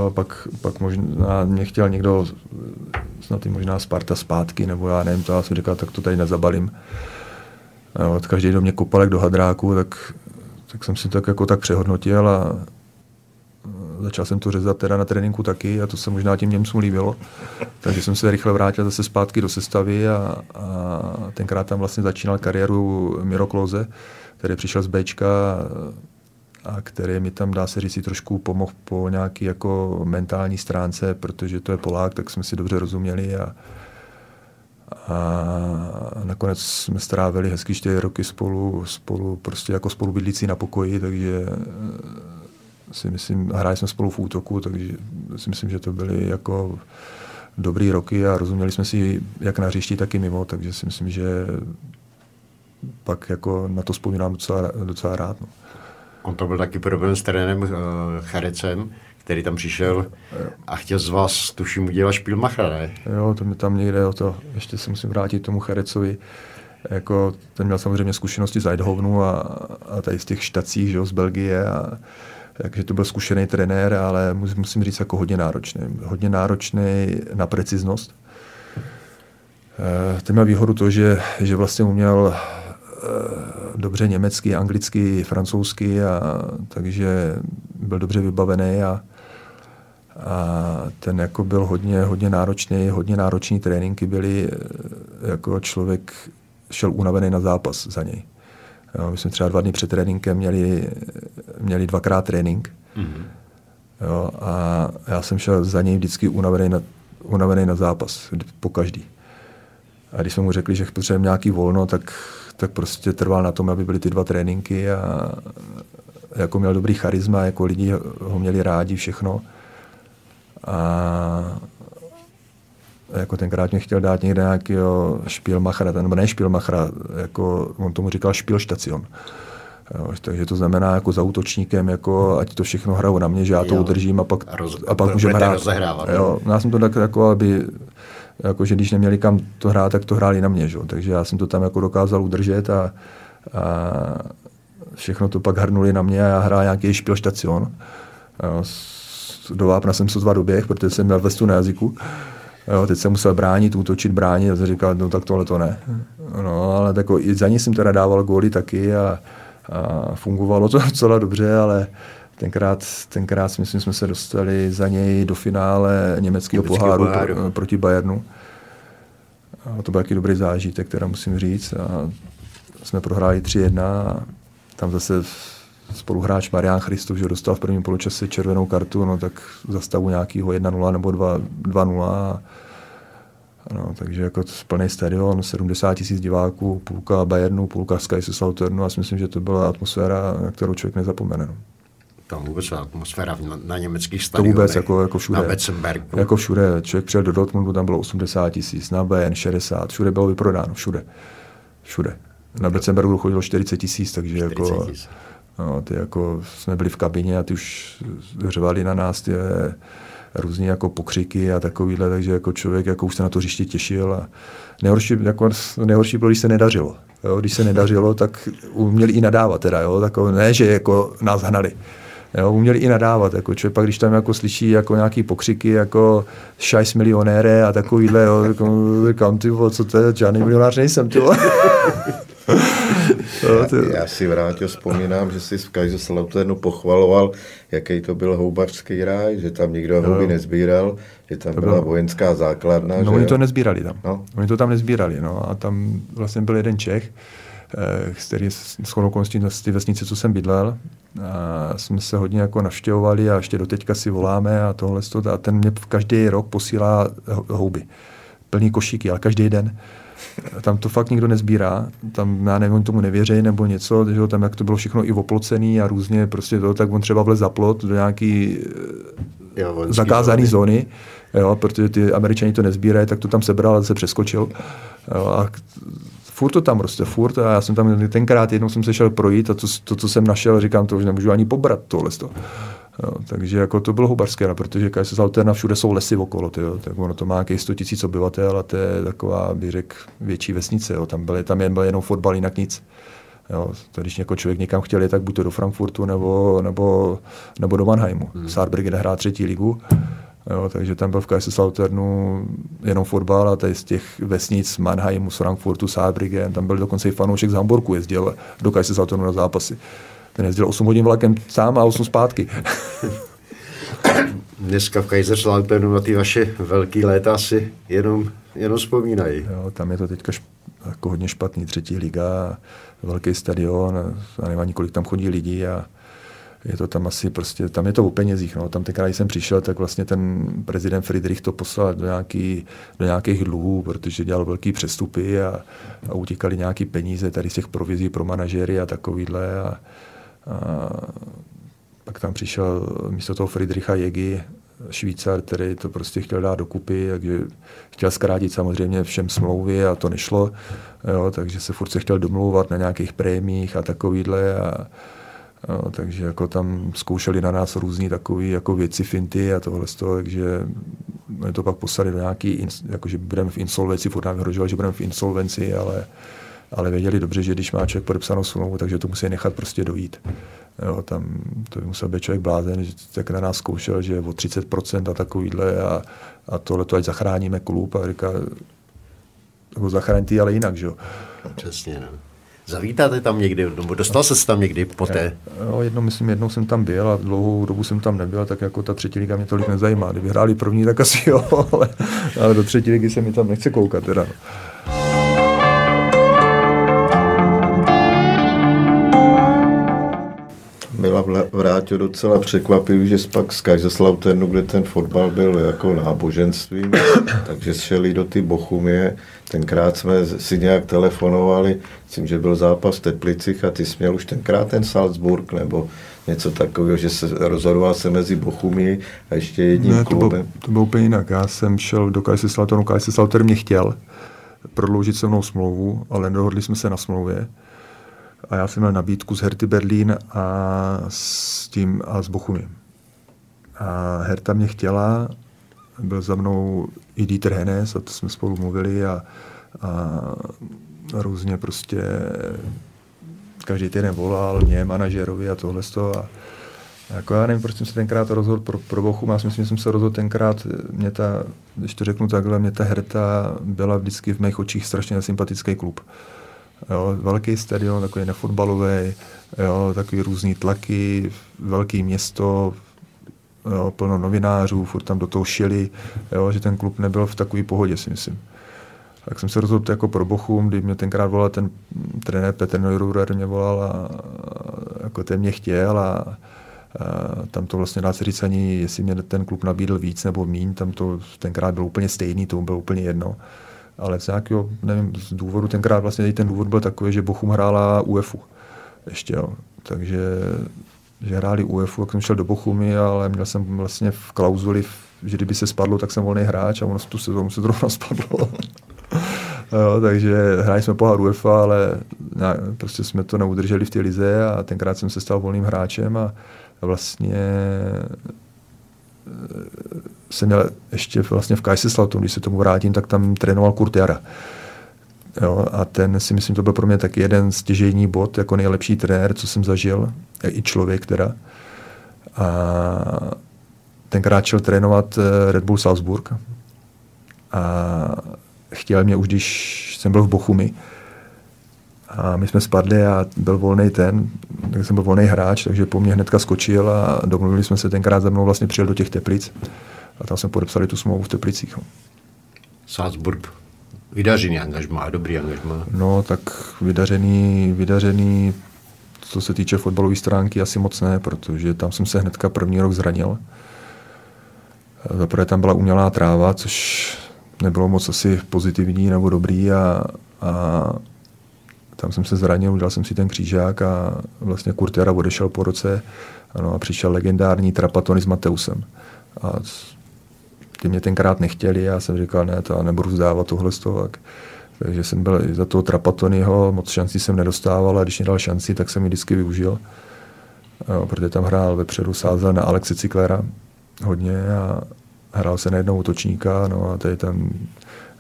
a pak, pak možná mě chtěl někdo, snad i možná Sparta zpátky, nebo já nevím, to já jsem říkal, tak to tady nezabalím. Jo, každý do mě kopalek do hadráku, tak, tak jsem si tak jako tak přehodnotil a začal jsem to řezat teda na tréninku taky a to se možná těm Němcům líbilo. Takže jsem se rychle vrátil zase zpátky do sestavy a, a tenkrát tam vlastně začínal kariéru Miro Kloze, který přišel z Bčka a který mi tam, dá se říct, trošku pomohl po nějaký jako mentální stránce, protože to je Polák, tak jsme si dobře rozuměli a, a nakonec jsme strávili hezky čtyři roky spolu, spolu prostě jako spolubydlící na pokoji, takže si myslím, hráli jsme spolu v útoku, takže si myslím, že to byly jako dobrý roky a rozuměli jsme si jak na hřišti, tak i mimo, takže si myslím, že pak jako na to vzpomínám docela, docela rád. No. On to byl taky problém s trenérem uh, Charecem, který tam přišel a chtěl z vás, tuším, udělat špilmacha, ne? Jo, to mi tam někde o to, ještě se musím vrátit tomu Charecovi. Jako, ten měl samozřejmě zkušenosti z Eidhovenu a, a tady z těch štacích, že jo, z Belgie a takže to byl zkušený trenér, ale musím říct jako hodně náročný. Hodně náročný na preciznost. Eh, ten měl výhodu to, že, že vlastně uměl eh, dobře německy, anglicky, francouzsky, a, takže byl dobře vybavený a, a ten jako byl hodně, hodně náročný, hodně náročný tréninky byly, eh, jako člověk šel unavený na zápas za něj. Jo, my jsme třeba dva dny před tréninkem měli, měli dvakrát trénink. Mm-hmm. Jo, a já jsem šel za něj vždycky unavený na, unavený na zápas, po každý. A když jsme mu řekli, že potřebujeme nějaký volno, tak, tak prostě trval na tom, aby byly ty dva tréninky a jako měl dobrý charisma, jako lidi ho měli rádi, všechno. A jako tenkrát mě chtěl dát někde nějakého špilmachra, nebo ne špilmachra, jako on tomu říkal špilštacion. Jo, takže to znamená jako za útočníkem, jako ať to všechno hrajou na mě, že já jo. to udržím a pak, roz, a pak můžeme hrát. Jo, já jsem to tak jako, aby jako, že když neměli kam to hrát, tak to hráli na mě. Že? Takže já jsem to tam jako dokázal udržet a, a všechno to pak hrnuli na mě a já hrál nějaký špilštacion. Jo, do Vápna jsem sotva doběh, protože jsem měl vestu na jazyku. Jo, teď jsem musel bránit, útočit, bránit a říkal, no tak tohle to ne. No, ale tako, i za ní jsem teda dával góly taky a, a fungovalo to [LAUGHS] docela dobře, ale tenkrát, tenkrát si myslím, jsme se dostali za něj do finále německého poháru, poháru. Pro, proti Bayernu. A to byl jaký dobrý zážitek, teda musím říct. A jsme prohráli 3-1 a tam zase spoluhráč Marian Christov, že dostal v prvním poločase červenou kartu, no tak za stavu nějakého 1-0 nebo 2-0. No, takže jako plný stadion, 70 tisíc diváků, půlka Bayernu, půlka Sky Slaughternu a si myslím, že to byla atmosféra, na kterou člověk nezapomene. No. Tam vůbec atmosféra na, na německých stadionech. To vůbec jako, jako všude. Na Betzenbergu. Jako všude. Člověk přijel do Dortmundu, tam bylo 80 tisíc, na Bayern 60, všude bylo vyprodáno, všude. Všude. Na Betzenbergu chodilo 40 tisíc, takže 40 jako... No, ty jako jsme byli v kabině a ty už řvali na nás ty různé jako pokřiky a takovýhle, takže jako člověk jako už se na to hřiště těšil a nejhorší, jako, nejhorší bylo, když se nedařilo. Jo, když se nedařilo, tak uměli i nadávat teda, jo, tako, ne, že jako nás hnali. Jo, uměli i nadávat, jako člověk pak, když tam jako slyší jako nějaký pokřiky, jako šajs milionére a takovýhle, jo, jako, říkám, ty co to je, žádný milionář nejsem, ty [LAUGHS] já, já si vrátil, vzpomínám, že jsi v Kaiserslauternu pochvaloval, jaký to byl houbařský ráj, že tam nikdo houby nezbíral, že tam to byla bylo... vojenská základna. No že oni to nezbírali tam. No? Oni to tam nezbírali, no a tam vlastně byl jeden Čech, eh, který s okolností z té vesnice, co jsem bydlel. A jsme se hodně jako navštěvovali a ještě doteďka si voláme a tohle a ten mě každý rok posílá houby. Plný košíky, ale každý den. Tam to fakt nikdo nezbírá, tam já nevím, tomu nevěří nebo něco, že tam jak to bylo všechno i oplocený a různě prostě to, tak on třeba vlez za plot do nějaký jo, zakázaný zóny. zóny, jo, protože ty američani to nezbírají, tak to tam sebral a se přeskočil. Jo, a furt to tam roste, furt. A já jsem tam tenkrát jednou jsem se šel projít a to, to co jsem našel, říkám, to už nemůžu ani pobrat tohle. Jo, takže jako to bylo hubarské, no, protože KSS Alterna všude jsou lesy okolo, tyjo, tak ono to má nějakých 100 tisíc obyvatel a to je taková, bych řekl, větší vesnice. Jo. Tam, byly, tam jen byl jenom fotbal, jinak nic. Jo, to, když jako člověk někam chtěl je tak buď to do Frankfurtu nebo, nebo, nebo do Mannheimu. Hmm. Saarbrücken hrá třetí ligu, jo, takže tam byl v KSS Lauternu jenom fotbal a tady z těch vesnic Mannheimu, z Frankfurtu, Saarbrücken, tam byl dokonce i fanoušek z Hamburgu, jezdil do KSS Lauternu na zápasy. Ten jezdil 8 hodin vlakem sám a 8 zpátky. [COUGHS] Dneska v Kaiserslauternu na ty vaše velké léta si jenom, jenom vzpomínají. Jo, tam je to teďka šp, jako hodně špatný. Třetí liga, velký stadion, a nevím ani kolik tam chodí lidí a je to tam asi prostě, tam je to o penězích. No. Tam tenkrát, když jsem přišel, tak vlastně ten prezident Friedrich to poslal do, nějaký, do nějakých dluhů, protože dělal velký přestupy a, a utíkali nějaký peníze tady z těch provizí pro manažery a takovýhle. A pak tam přišel místo toho Friedricha Jegi, Švýcar, který to prostě chtěl dát dokupy, takže chtěl zkrátit samozřejmě všem smlouvy a to nešlo, jo, takže se furt se chtěl domlouvat na nějakých prémích a takovýhle a, jo, takže jako tam zkoušeli na nás různý takové jako věci, finty a tohle z toho, takže to pak poslali do nějaký, jako že budeme v insolvenci, furt nám vyhrožovali, že budeme v insolvenci, ale ale věděli dobře, že když má člověk podepsanou smlouvu, takže to musí nechat prostě dojít. Jo, tam to by musel být člověk blázen, že tak na nás zkoušel, že o 30% a takovýhle a, a tohle to ať zachráníme klub a říká, ho zachraň ty, ale jinak, že jo. Přesně, no. Zavítáte tam někdy, nebo dostal se tam někdy poté? Jo, jednou, myslím, jednou jsem tam byl a dlouhou dobu jsem tam nebyl, tak jako ta třetí liga mě tolik nezajímá. Kdyby hráli první, tak asi jo, [LAUGHS] ale, ale do třetí ligy se mi tam nechce koukat teda. Mila vrátil docela překvapivý, že pak z Kaiserslauternu, kde ten fotbal byl jako náboženstvím, [COUGHS] takže šeli do ty Bochumie. Tenkrát jsme si nějak telefonovali, myslím, že byl zápas v Teplicích a ty jsi měl už tenkrát ten Salzburg nebo něco takového, že se rozhodoval se mezi Bochumí a ještě jedním ne, to klubem. Bylo, to bylo úplně jinak. Já jsem šel do Kaiserslauternu, Kaiserslautern mě chtěl prodloužit se mnou smlouvu, ale nedohodli jsme se na smlouvě a já jsem měl nabídku z Herty Berlín a s tím a s Bochumem. A Herta mě chtěla, byl za mnou i Dieter Hennes a to jsme spolu mluvili a, a různě prostě každý týden volal mě, manažerovi a tohle a, Jako já nevím, proč jsem se tenkrát rozhodl pro, pro Bochum. Já si myslím, že jsem se rozhodl tenkrát, mě ta, když to řeknu takhle, mě ta Herta byla vždycky v mých očích strašně sympatický klub. Jo, velký stadion, takový nefotbalový, jo, takový různý tlaky, velký město, jo, plno novinářů, furt tam do toho šili, jo, že ten klub nebyl v takové pohodě, si myslím. Tak jsem se rozhodl jako pro Bochum, kdy mě tenkrát volal ten trenér Petr Neururer, mě volal a jako ten mě chtěl a, a tam to vlastně dá se říct ani, jestli mě ten klub nabídl víc nebo míň, tam to tenkrát bylo úplně stejný, to bylo úplně jedno. Ale z nějakého, nevím, z důvodu, tenkrát vlastně ten důvod byl takový, že Bochum hrála UEFu ještě, jo. takže že hráli UEFu, jak jsem šel do Bochumy, ale měl jsem vlastně v klauzuli, že kdyby se spadlo, tak jsem volný hráč a ono tu sezónu se zrovna spadlo. [LAUGHS] jo, takže hráli jsme pohár UEFA, ale ne, prostě jsme to neudrželi v té lize a tenkrát jsem se stal volným hráčem a vlastně jsem měl ještě vlastně v Kaiserslautern, když se tomu vrátím, tak tam trénoval Kurt Jara. Jo, a ten si myslím, to byl pro mě taky jeden stěžejní bod, jako nejlepší trenér, co jsem zažil, i člověk teda. A tenkrát šel trénovat eh, Red Bull Salzburg. A chtěl mě už, když jsem byl v Bochumi. A my jsme spadli a byl volný ten, tak jsem byl volný hráč, takže po mně hnedka skočil a domluvili jsme se tenkrát za mnou vlastně přijel do těch Teplic. A tam jsme podepsali tu smlouvu v Teplicích. No. Salzburg vydařený angažmá, dobrý angažmá. No, tak vydařený, vydařený, co se týče fotbalové stránky, asi moc ne, protože tam jsem se hnedka první rok zranil. Zaprvé tam byla umělá tráva, což nebylo moc asi pozitivní nebo dobrý a, a tam jsem se zranil, udělal jsem si ten křížák a vlastně Kurtiara odešel po roce ano, a přišel legendární Trapatony s Mateusem. A ty mě tenkrát nechtěli, já jsem říkal, ne, to já nebudu vzdávat tohle. Tak, takže jsem byl za toho Trapatonyho, moc šancí jsem nedostával a když mě dal šanci, tak jsem ji vždycky využil. Jo, protože tam hrál vepředu, sázel na Alexe Ciklera hodně a hrál se na jednou útočníka, no a tady tam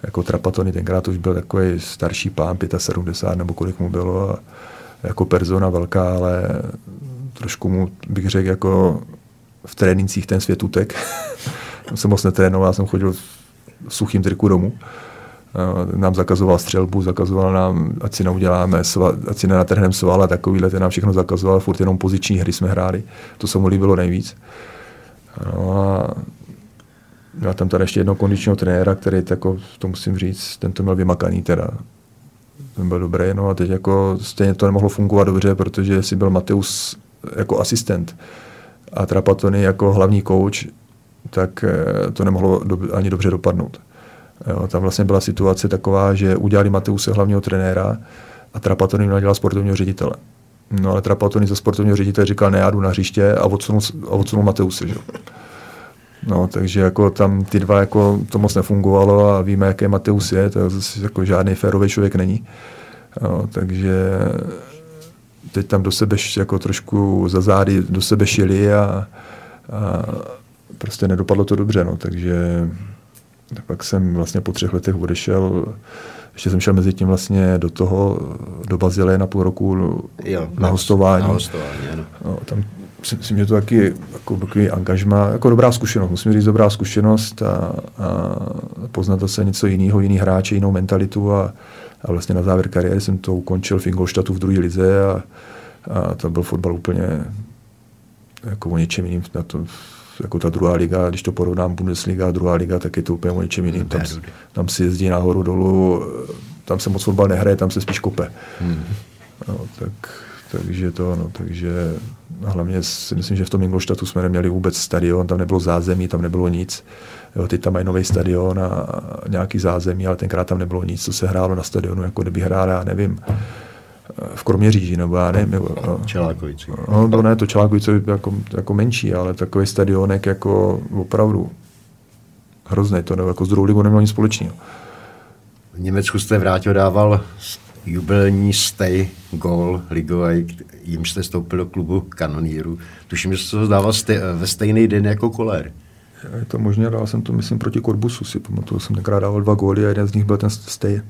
jako Trapatony tenkrát už byl takový starší pán, 75 nebo kolik mu bylo a jako persona velká, ale trošku mu bych řekl jako v trénincích ten svět utek. [LAUGHS] jsem moc netrénoval, já jsem chodil v suchým triku domů. Nám zakazoval střelbu, zakazoval nám, ať si neuděláme, sval, ať si nenatrhneme sval a takovýhle, ten nám všechno zakazoval, furt jenom poziční hry jsme hráli. To se mu líbilo nejvíc. No a Měl tam tady ještě jednoho kondičního trenéra, který, jako, to musím říct, ten to měl vymakaný teda. Ten byl dobrý, no a teď jako stejně to nemohlo fungovat dobře, protože si byl Mateus jako asistent a Trapatony jako hlavní kouč, tak eh, to nemohlo do, ani dobře dopadnout. Jo, tam vlastně byla situace taková, že udělali Mateuse hlavního trenéra a Trapatony měl dělat sportovního ředitele. No ale Trapatony za sportovního ředitele říkal, ne, já jdu na hřiště a odsunul, a odsunul Mateuse. Že? No, takže jako tam ty dva jako to moc nefungovalo a víme, jaký Mateus je, to zase jako žádný férový člověk není. No, takže teď tam do sebe jako trošku za zády do sebe šili a, a prostě nedopadlo to dobře, no, takže pak jsem vlastně po třech letech odešel, ještě jsem šel mezi tím vlastně do toho, do Bazileje na půl roku jo, na, hostování. Na hostování ano. No, tam si myslím, že to taky jako takový angažma, jako dobrá zkušenost, musím říct dobrá zkušenost a, a poznat zase něco jiného, jiný hráče, jinou mentalitu a, a vlastně na závěr kariéry jsem to ukončil v Ingolstadtu v druhé lize a, a to byl fotbal úplně jako o něčem jiným. Na to, jako ta druhá liga, když to porovnám Bundesliga a druhá liga, tak je to úplně o něčem jiným. Tam, tam si jezdí nahoru dolů, tam se moc fotbal nehraje, tam se spíš kope. Hmm. No, tak takže to, no, takže hlavně si myslím, že v tom Ingolštatu jsme neměli vůbec stadion, tam nebylo zázemí, tam nebylo nic. Jo, teď tam mají nový stadion a nějaký zázemí, ale tenkrát tam nebylo nic, co se hrálo na stadionu, jako kdyby hráli, já nevím, v Kroměříži, nebo já nevím. Nebo, no, Čelákovici. No, to ne, to Čelákovice jako, jako menší, ale takový stadionek jako opravdu hrozný, to nebo jako s druhou ligou nemělo nic společného. V Německu jste vrátil, dával jubilní stay goal ligový, jim jste stoupil do klubu kanoníru. Tuším, že se to dával stej, ve stejný den jako Kolér. Je to možné, dal jsem to, myslím, proti Korbusu si pamatuju, jsem tenkrát dával dva góly a jeden z nich byl ten stay.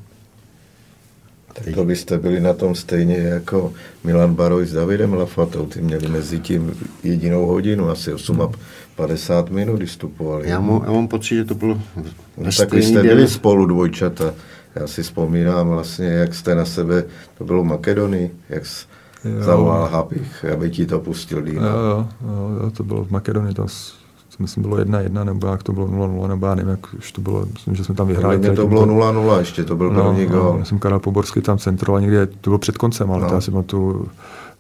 Tak to byste byli na tom stejně jako Milan Baroj s Davidem Lafatou. Ty měli mezi tím jedinou hodinu, asi 8 50 minut vystupovali. Já, mu, já mám pocit, že to bylo no, Tak vy jste byli spolu dvojčata. Já si vzpomínám vlastně, jak jste na sebe, to bylo Makedonii, jak jsi zavolal Habich, aby ti to pustil Dino. Jo, jo, jo, to bylo v Makedonii, to myslím bylo jedna jedna, nebo jak to bylo 0-0, nebo já nevím, jak už to bylo, myslím, že jsme tam vyhráli. Mě to bylo 0-0, ještě to byl no, první gol. No, jsem Karel Poborský tam centroval někde, to bylo před koncem, ale no. já jsem tu,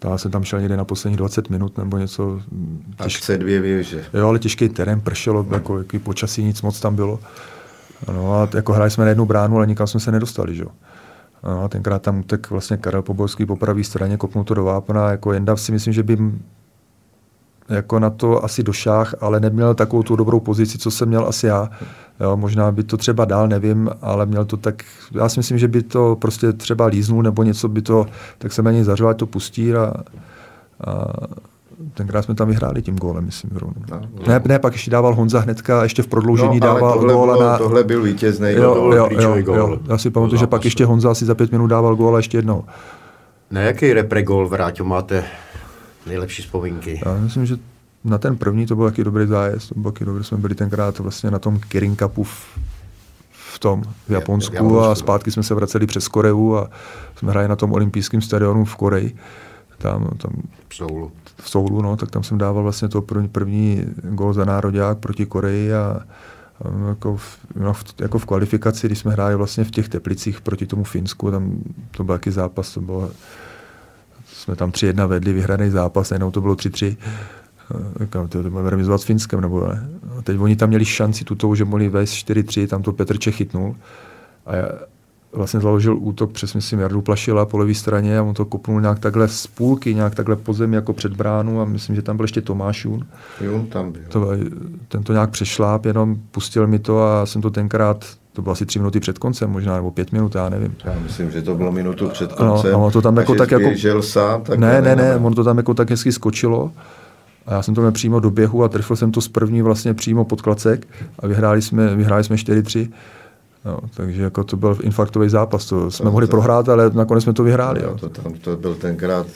já jsem tam šel někde na posledních 20 minut nebo něco. Těžké dvě věže. Jo, ale těžký terén, pršelo, jako, jaký počasí, nic moc tam bylo. No a jako hráli jsme na jednu bránu, ale nikam jsme se nedostali, že? No, a tenkrát tam utek vlastně Karel Poborský po pravé straně, kopnul to do vápna, jako Jenda si myslím, že by jako na to asi došáh, ale neměl takovou tu dobrou pozici, co jsem měl asi já. Jo, možná by to třeba dál, nevím, ale měl to tak, já si myslím, že by to prostě třeba líznul nebo něco by to, tak se méně zařval, to pustí a, a tenkrát jsme tam vyhráli tím gólem, myslím. No, no. Ne, ne, pak ještě dával Honza hnedka, ještě v prodloužení no, dával tohle gól. Na... Tohle byl vítězný jo, gól, jo, jo, gól. Jo. Já si pamatuju, že pak ještě Honza asi za pět minut dával gól a ještě jednou. Na jaký repre gól, Vráťo, máte nejlepší vzpomínky? Já myslím, že na ten první to byl taky dobrý zájezd, to byl taky dobrý, jsme byli tenkrát vlastně na tom Kirin Cupu v, v tom, v Japonsku, Japonsku a zpátky jsme se vraceli přes Koreu a jsme hráli na tom olympijském stadionu v Koreji. Tam, tam v Soulu. V Soulu, no, tak tam jsem dával vlastně to první, první gol za národák proti Koreji a, a jako, v, no, v, jako v kvalifikaci, když jsme hráli vlastně v těch Teplicích proti tomu Finsku, tam to byl taky zápas, to bylo, jsme tam 3-1 vedli, vyhraný zápas, najednou to bylo 3-3 Říkám, to, to budeme remizovat s Finskem, nebo ne. A teď oni tam měli šanci tuto, že mohli vést 4-3, tam to Petr Čech chytnul. A já vlastně založil útok přes, myslím, Jardu Plašila po levé straně a on to kopnul nějak takhle z půlky, nějak takhle po zemi jako před bránu a myslím, že tam byl ještě Tomáš Jun. Jun tam byl. To, ten to nějak přešláp, jenom pustil mi to a jsem to tenkrát to bylo asi tři minuty před koncem, možná, nebo pět minut, já nevím. Já myslím, že to bylo minutu před koncem. No, no to tam jako tak jako... sám, tak ne, ne, ne, on to tam jako tak hezky skočilo a já jsem to měl přímo do běhu a trefil jsem to z první vlastně přímo pod klacek a vyhráli jsme, vyhráli jsme 4-3. No, takže jako to byl infarktový zápas, to jsme to, mohli to, prohrát, ale nakonec jsme to vyhráli. No, jo. To, tam, to byl tenkrát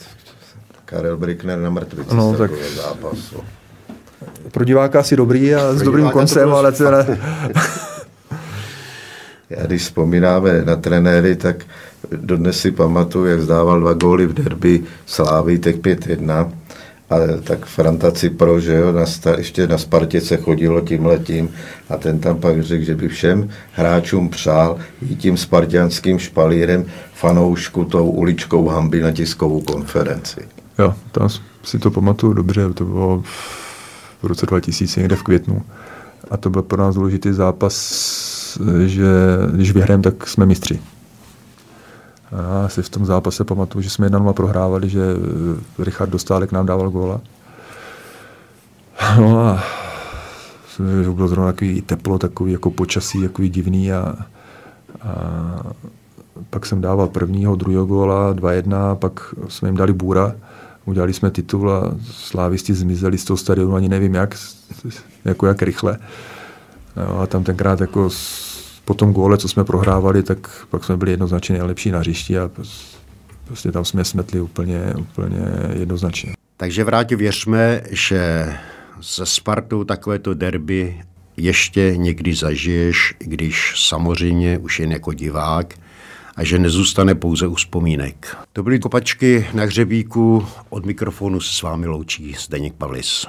Karel Brickner na mrtvici no, tak zápas. Pro diváka asi dobrý a s dobrým koncem, ale teda... Já když vzpomínáme na trenéry, tak dodnes si pamatuju, jak zdával dva góly v derby Slávy, tak 5-1 ale tak Franta Cipro, že jo, na star, ještě na Spartě se chodilo tím letím a ten tam pak řekl, že by všem hráčům přál i tím spartianským špalírem fanoušku tou uličkou hamby na tiskovou konferenci. Jo, tam si to pamatuju dobře, to bylo v roce 2000 někde v květnu a to byl pro nás důležitý zápas, že když vyhrajeme, tak jsme mistři. A já si v tom zápase pamatuju, že jsme 1 prohrávali, že eh, Richard Dostálek nám dával góla. No a že bylo zrovna takový teplo, takový jako počasí, takový divný a, a pak jsem dával prvního, druhého góla, 2-1, pak jsme jim dali bůra, udělali jsme titul a slávisti zmizeli z toho stadionu, ani nevím jak, jako jak rychle. No, a tam tenkrát jako po tom góle, co jsme prohrávali, tak pak jsme byli jednoznačně nejlepší na hřišti a prostě tam jsme smetli úplně, úplně jednoznačně. Takže vrátě věřme, že se Spartou takovéto derby ještě někdy zažiješ, když samozřejmě už jen jako divák a že nezůstane pouze u vzpomínek. To byly kopačky na hřebíku, od mikrofonu se s vámi loučí Zdeněk Pavlis.